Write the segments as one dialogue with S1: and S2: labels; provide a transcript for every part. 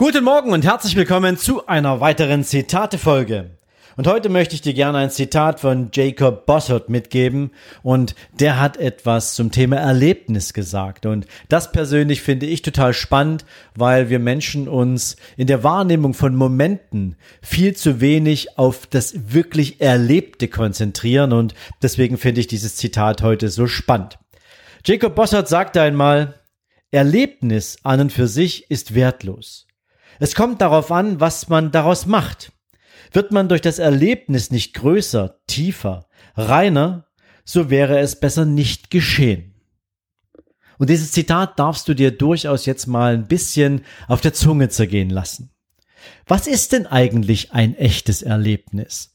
S1: Guten Morgen und herzlich willkommen zu einer weiteren Zitate-Folge. Und heute möchte ich dir gerne ein Zitat von Jacob Bossert mitgeben und der hat etwas zum Thema Erlebnis gesagt und das persönlich finde ich total spannend, weil wir Menschen uns in der Wahrnehmung von Momenten viel zu wenig auf das wirklich Erlebte konzentrieren und deswegen finde ich dieses Zitat heute so spannend. Jacob Bossert sagte einmal, Erlebnis an und für sich ist wertlos. Es kommt darauf an, was man daraus macht. Wird man durch das Erlebnis nicht größer, tiefer, reiner, so wäre es besser nicht geschehen. Und dieses Zitat darfst du dir durchaus jetzt mal ein bisschen auf der Zunge zergehen lassen. Was ist denn eigentlich ein echtes Erlebnis?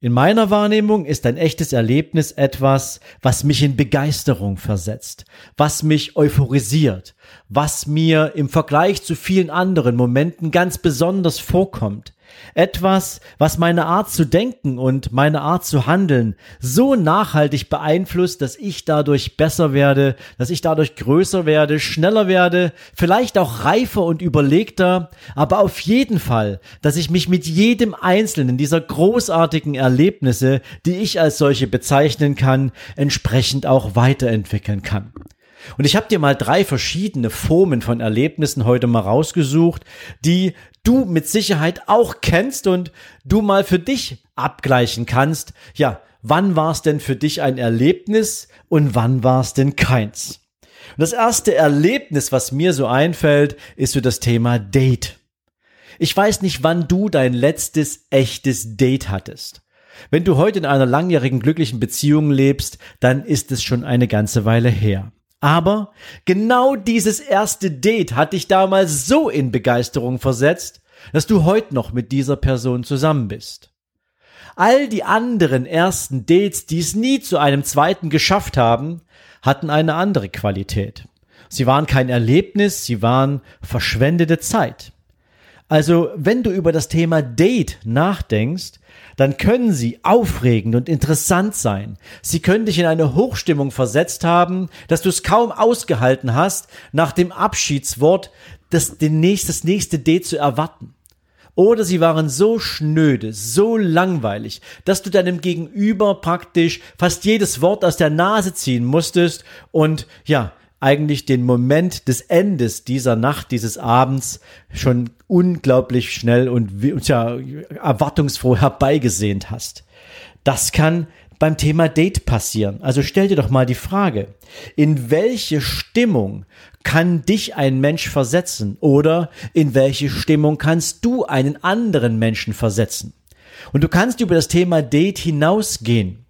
S1: In meiner Wahrnehmung ist ein echtes Erlebnis etwas, was mich in Begeisterung versetzt, was mich euphorisiert, was mir im Vergleich zu vielen anderen Momenten ganz besonders vorkommt, etwas, was meine Art zu denken und meine Art zu handeln so nachhaltig beeinflusst, dass ich dadurch besser werde, dass ich dadurch größer werde, schneller werde, vielleicht auch reifer und überlegter, aber auf jeden Fall, dass ich mich mit jedem einzelnen dieser großartigen Erlebnisse, die ich als solche bezeichnen kann, entsprechend auch weiterentwickeln kann. Und ich habe dir mal drei verschiedene Formen von Erlebnissen heute mal rausgesucht, die du mit Sicherheit auch kennst und du mal für dich abgleichen kannst. Ja, wann war es denn für dich ein Erlebnis und wann war es denn keins? Und das erste Erlebnis, was mir so einfällt, ist so das Thema Date. Ich weiß nicht, wann du dein letztes echtes Date hattest. Wenn du heute in einer langjährigen glücklichen Beziehung lebst, dann ist es schon eine ganze Weile her. Aber genau dieses erste Date hat dich damals so in Begeisterung versetzt, dass du heute noch mit dieser Person zusammen bist. All die anderen ersten Dates, die es nie zu einem zweiten geschafft haben, hatten eine andere Qualität. Sie waren kein Erlebnis, sie waren verschwendete Zeit. Also, wenn du über das Thema Date nachdenkst, dann können sie aufregend und interessant sein. Sie können dich in eine Hochstimmung versetzt haben, dass du es kaum ausgehalten hast, nach dem Abschiedswort das, den nächst, das nächste Date zu erwarten. Oder sie waren so schnöde, so langweilig, dass du deinem Gegenüber praktisch fast jedes Wort aus der Nase ziehen musstest und ja, eigentlich den Moment des Endes dieser Nacht, dieses Abends schon unglaublich schnell und ja, erwartungsfroh herbeigesehnt hast. Das kann beim Thema Date passieren. Also stell dir doch mal die Frage, in welche Stimmung kann dich ein Mensch versetzen oder in welche Stimmung kannst du einen anderen Menschen versetzen? Und du kannst über das Thema Date hinausgehen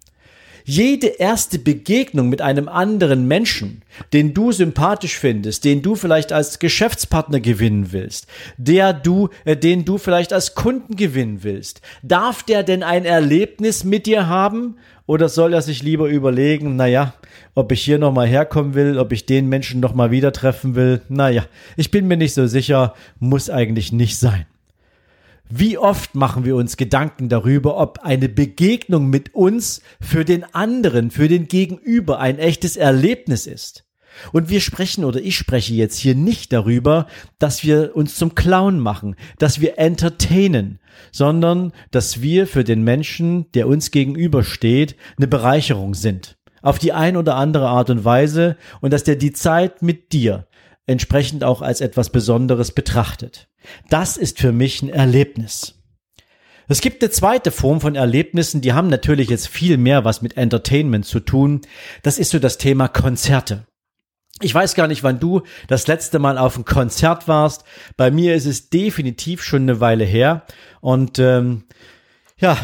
S1: jede erste Begegnung mit einem anderen Menschen, den du sympathisch findest, den du vielleicht als Geschäftspartner gewinnen willst, der du, äh, den du vielleicht als Kunden gewinnen willst, darf der denn ein Erlebnis mit dir haben? Oder soll er sich lieber überlegen, naja, ob ich hier nochmal herkommen will, ob ich den Menschen nochmal wieder treffen will? Naja, ich bin mir nicht so sicher, muss eigentlich nicht sein. Wie oft machen wir uns Gedanken darüber, ob eine Begegnung mit uns für den anderen, für den Gegenüber ein echtes Erlebnis ist? Und wir sprechen oder ich spreche jetzt hier nicht darüber, dass wir uns zum Clown machen, dass wir entertainen, sondern dass wir für den Menschen, der uns gegenübersteht, eine Bereicherung sind. Auf die ein oder andere Art und Weise und dass der die Zeit mit dir entsprechend auch als etwas Besonderes betrachtet. Das ist für mich ein Erlebnis. Es gibt eine zweite Form von Erlebnissen, die haben natürlich jetzt viel mehr was mit Entertainment zu tun. Das ist so das Thema Konzerte. Ich weiß gar nicht, wann du das letzte Mal auf ein Konzert warst. Bei mir ist es definitiv schon eine Weile her. Und ähm, ja,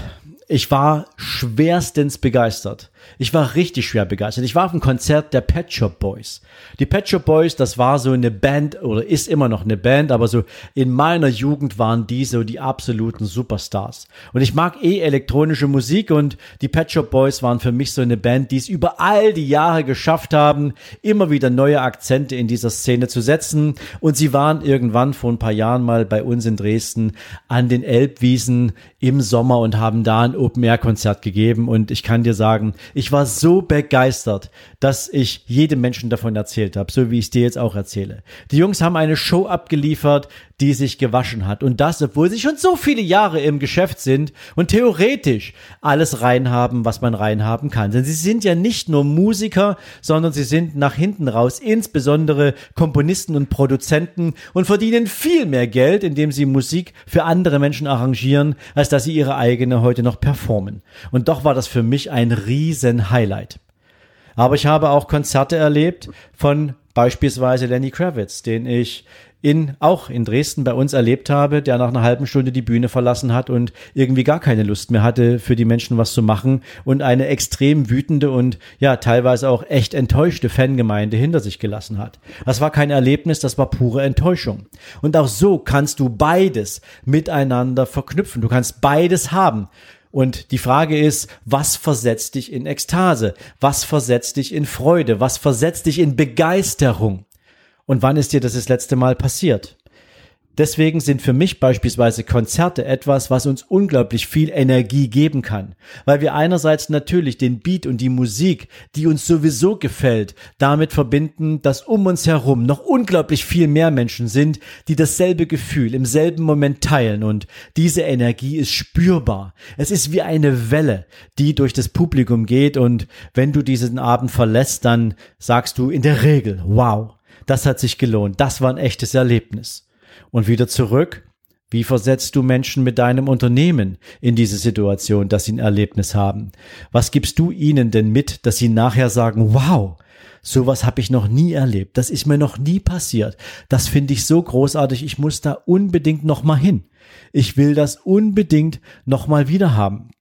S1: ich war schwerstens begeistert Ich war richtig schwer begeistert. Ich war auf einem Konzert der Pet Shop Boys. Die Pet Shop Boys, das war so eine Band oder ist immer noch eine Band, aber so in meiner Jugend waren die so die absoluten Superstars. Und ich mag eh elektronische Musik und die Pet Shop Boys waren für mich so eine Band, die es über all die Jahre geschafft haben, immer wieder neue Akzente in dieser Szene zu setzen. Und sie waren irgendwann vor ein paar Jahren mal bei uns in Dresden an den Elbwiesen im Sommer und haben da ein Open-Air-Konzert gegeben. Und ich kann dir sagen, ich war so begeistert, dass ich jedem Menschen davon erzählt habe, so wie ich es dir jetzt auch erzähle. Die Jungs haben eine Show abgeliefert, die sich gewaschen hat. Und das, obwohl sie schon so viele Jahre im Geschäft sind und theoretisch alles reinhaben, was man reinhaben kann. Denn sie sind ja nicht nur Musiker, sondern sie sind nach hinten raus insbesondere Komponisten und Produzenten und verdienen viel mehr Geld, indem sie Musik für andere Menschen arrangieren, als dass sie ihre eigene heute noch performen. Und doch war das für mich ein riesen Highlight. Aber ich habe auch Konzerte erlebt von beispielsweise Lenny Kravitz, den ich in, auch in Dresden bei uns erlebt habe, der nach einer halben Stunde die Bühne verlassen hat und irgendwie gar keine Lust mehr hatte, für die Menschen was zu machen und eine extrem wütende und ja, teilweise auch echt enttäuschte Fangemeinde hinter sich gelassen hat. Das war kein Erlebnis, das war pure Enttäuschung. Und auch so kannst du beides miteinander verknüpfen. Du kannst beides haben. Und die Frage ist, was versetzt dich in Ekstase? Was versetzt dich in Freude? Was versetzt dich in Begeisterung? Und wann ist dir das das letzte Mal passiert? Deswegen sind für mich beispielsweise Konzerte etwas, was uns unglaublich viel Energie geben kann, weil wir einerseits natürlich den Beat und die Musik, die uns sowieso gefällt, damit verbinden, dass um uns herum noch unglaublich viel mehr Menschen sind, die dasselbe Gefühl im selben Moment teilen und diese Energie ist spürbar. Es ist wie eine Welle, die durch das Publikum geht und wenn du diesen Abend verlässt, dann sagst du in der Regel, wow, das hat sich gelohnt. Das war ein echtes Erlebnis. Und wieder zurück. Wie versetzt du Menschen mit deinem Unternehmen in diese Situation, dass sie ein Erlebnis haben? Was gibst du ihnen denn mit, dass sie nachher sagen, wow, sowas habe ich noch nie erlebt, das ist mir noch nie passiert. Das finde ich so großartig, ich muss da unbedingt noch mal hin. Ich will das unbedingt noch mal wieder haben.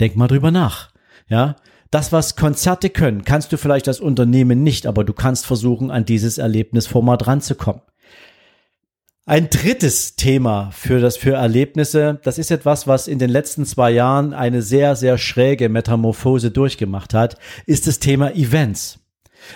S1: Denk mal drüber nach. Ja, das, was Konzerte können, kannst du vielleicht als Unternehmen nicht, aber du kannst versuchen, an dieses Erlebnisformat ranzukommen. Ein drittes Thema für das, für Erlebnisse, das ist etwas, was in den letzten zwei Jahren eine sehr, sehr schräge Metamorphose durchgemacht hat, ist das Thema Events.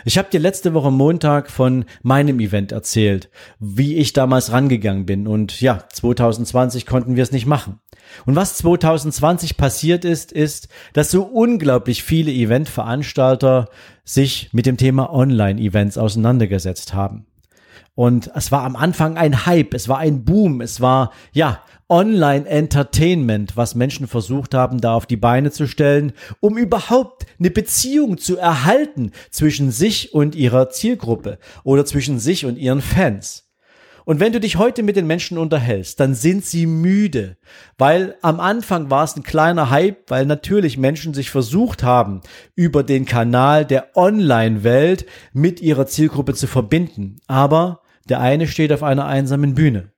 S1: Ich habe dir letzte Woche Montag von meinem Event erzählt, wie ich damals rangegangen bin. Und ja, 2020 konnten wir es nicht machen. Und was 2020 passiert ist, ist, dass so unglaublich viele Eventveranstalter sich mit dem Thema Online-Events auseinandergesetzt haben. Und es war am Anfang ein Hype, es war ein Boom, es war, ja, Online-Entertainment, was Menschen versucht haben, da auf die Beine zu stellen, um überhaupt eine Beziehung zu erhalten zwischen sich und ihrer Zielgruppe oder zwischen sich und ihren Fans. Und wenn du dich heute mit den Menschen unterhältst, dann sind sie müde, weil am Anfang war es ein kleiner Hype, weil natürlich Menschen sich versucht haben, über den Kanal der Online-Welt mit ihrer Zielgruppe zu verbinden. Aber der eine steht auf einer einsamen Bühne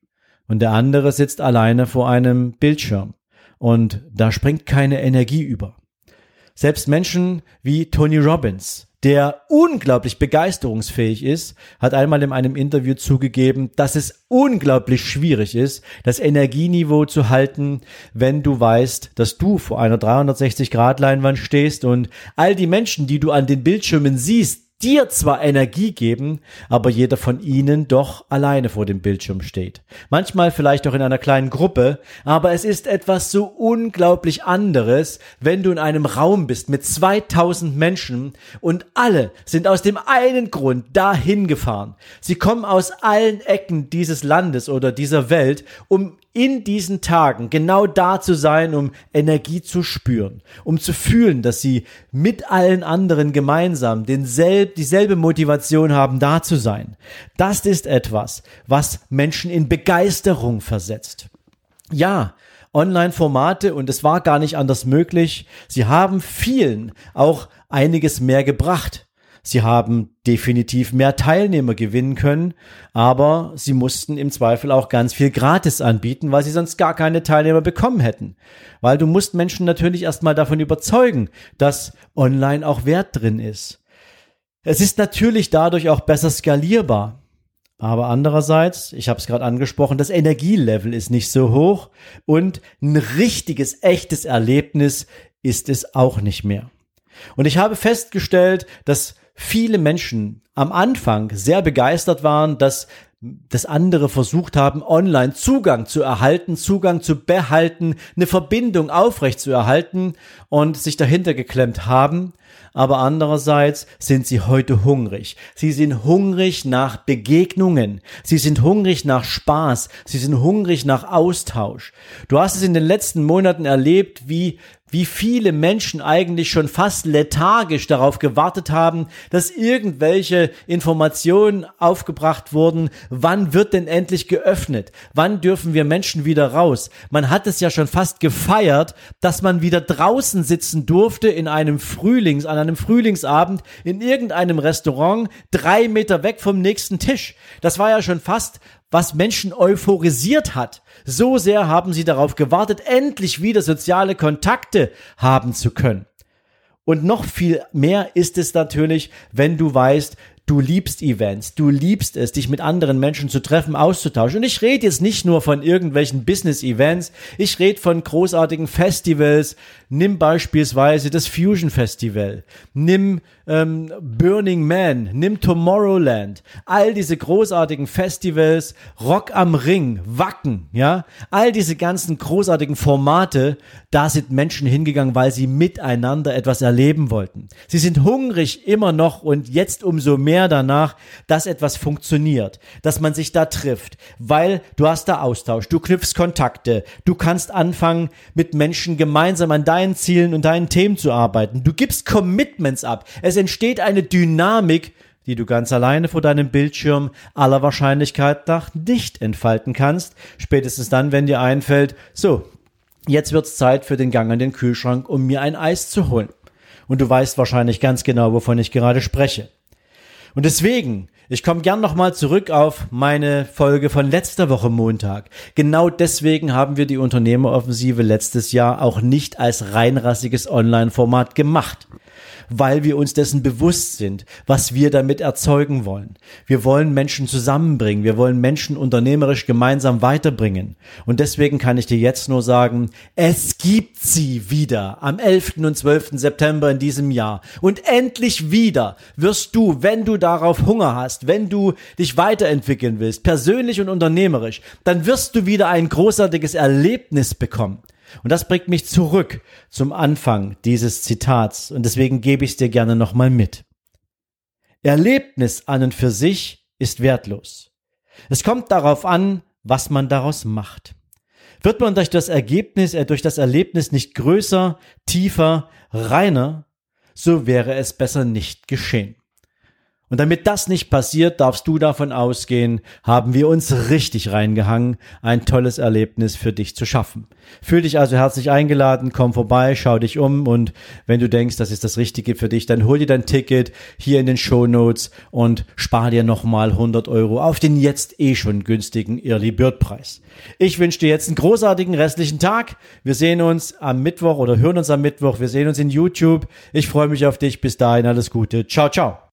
S1: und der andere sitzt alleine vor einem Bildschirm und da springt keine Energie über. Selbst Menschen wie Tony Robbins, der unglaublich begeisterungsfähig ist, hat einmal in einem Interview zugegeben, dass es unglaublich schwierig ist, das Energieniveau zu halten, wenn du weißt, dass du vor einer 360-Grad-Leinwand stehst und all die Menschen, die du an den Bildschirmen siehst, dir zwar Energie geben, aber jeder von ihnen doch alleine vor dem Bildschirm steht. Manchmal vielleicht auch in einer kleinen Gruppe, aber es ist etwas so unglaublich anderes, wenn du in einem Raum bist mit 2000 Menschen und alle sind aus dem einen Grund dahin gefahren. Sie kommen aus allen Ecken dieses Landes oder dieser Welt, um in diesen Tagen genau da zu sein, um Energie zu spüren, um zu fühlen, dass sie mit allen anderen gemeinsam denselb, dieselbe Motivation haben, da zu sein. Das ist etwas, was Menschen in Begeisterung versetzt. Ja, Online-Formate und es war gar nicht anders möglich. Sie haben vielen auch einiges mehr gebracht. Sie haben definitiv mehr Teilnehmer gewinnen können, aber sie mussten im Zweifel auch ganz viel gratis anbieten, weil sie sonst gar keine Teilnehmer bekommen hätten. Weil du musst Menschen natürlich erstmal davon überzeugen, dass online auch Wert drin ist. Es ist natürlich dadurch auch besser skalierbar. Aber andererseits, ich habe es gerade angesprochen, das Energielevel ist nicht so hoch und ein richtiges, echtes Erlebnis ist es auch nicht mehr. Und ich habe festgestellt, dass viele Menschen am Anfang sehr begeistert waren, dass das andere versucht haben, online Zugang zu erhalten, Zugang zu behalten, eine Verbindung aufrecht zu erhalten und sich dahinter geklemmt haben. Aber andererseits sind sie heute hungrig. Sie sind hungrig nach Begegnungen. Sie sind hungrig nach Spaß. Sie sind hungrig nach Austausch. Du hast es in den letzten Monaten erlebt, wie wie viele Menschen eigentlich schon fast lethargisch darauf gewartet haben, dass irgendwelche Informationen aufgebracht wurden, wann wird denn endlich geöffnet? Wann dürfen wir Menschen wieder raus? Man hat es ja schon fast gefeiert, dass man wieder draußen sitzen durfte in einem Frühlings, an einem Frühlingsabend in irgendeinem Restaurant, drei Meter weg vom nächsten Tisch. Das war ja schon fast was Menschen euphorisiert hat. So sehr haben sie darauf gewartet, endlich wieder soziale Kontakte haben zu können. Und noch viel mehr ist es natürlich, wenn du weißt, Du liebst Events, du liebst es, dich mit anderen Menschen zu treffen, auszutauschen. Und ich rede jetzt nicht nur von irgendwelchen Business-Events, ich rede von großartigen Festivals. Nimm beispielsweise das Fusion Festival, nimm ähm, Burning Man, nimm Tomorrowland, all diese großartigen Festivals, Rock am Ring, Wacken, ja, all diese ganzen großartigen Formate, da sind Menschen hingegangen, weil sie miteinander etwas erleben wollten. Sie sind hungrig immer noch und jetzt umso mehr mehr danach, dass etwas funktioniert, dass man sich da trifft, weil du hast da Austausch, du knüpfst Kontakte, du kannst anfangen, mit Menschen gemeinsam an deinen Zielen und deinen Themen zu arbeiten. Du gibst Commitments ab. Es entsteht eine Dynamik, die du ganz alleine vor deinem Bildschirm aller Wahrscheinlichkeit nach nicht entfalten kannst, spätestens dann, wenn dir einfällt, so, jetzt wird's Zeit für den Gang an den Kühlschrank, um mir ein Eis zu holen. Und du weißt wahrscheinlich ganz genau, wovon ich gerade spreche. Und deswegen, ich komme gern nochmal zurück auf meine Folge von letzter Woche Montag. Genau deswegen haben wir die Unternehmeroffensive letztes Jahr auch nicht als reinrassiges Online-Format gemacht weil wir uns dessen bewusst sind, was wir damit erzeugen wollen. Wir wollen Menschen zusammenbringen, wir wollen Menschen unternehmerisch gemeinsam weiterbringen. Und deswegen kann ich dir jetzt nur sagen, es gibt sie wieder am 11. und 12. September in diesem Jahr. Und endlich wieder wirst du, wenn du darauf Hunger hast, wenn du dich weiterentwickeln willst, persönlich und unternehmerisch, dann wirst du wieder ein großartiges Erlebnis bekommen. Und das bringt mich zurück zum Anfang dieses Zitats und deswegen gebe ich es dir gerne nochmal mit. Erlebnis an und für sich ist wertlos. Es kommt darauf an, was man daraus macht. Wird man durch das Ergebnis, äh, durch das Erlebnis nicht größer, tiefer, reiner, so wäre es besser nicht geschehen. Und damit das nicht passiert, darfst du davon ausgehen, haben wir uns richtig reingehangen, ein tolles Erlebnis für dich zu schaffen. Fühl dich also herzlich eingeladen, komm vorbei, schau dich um und wenn du denkst, das ist das Richtige für dich, dann hol dir dein Ticket hier in den Show Notes und spar dir nochmal 100 Euro auf den jetzt eh schon günstigen Early Bird Preis. Ich wünsche dir jetzt einen großartigen restlichen Tag. Wir sehen uns am Mittwoch oder hören uns am Mittwoch. Wir sehen uns in YouTube. Ich freue mich auf dich. Bis dahin alles Gute. Ciao, ciao.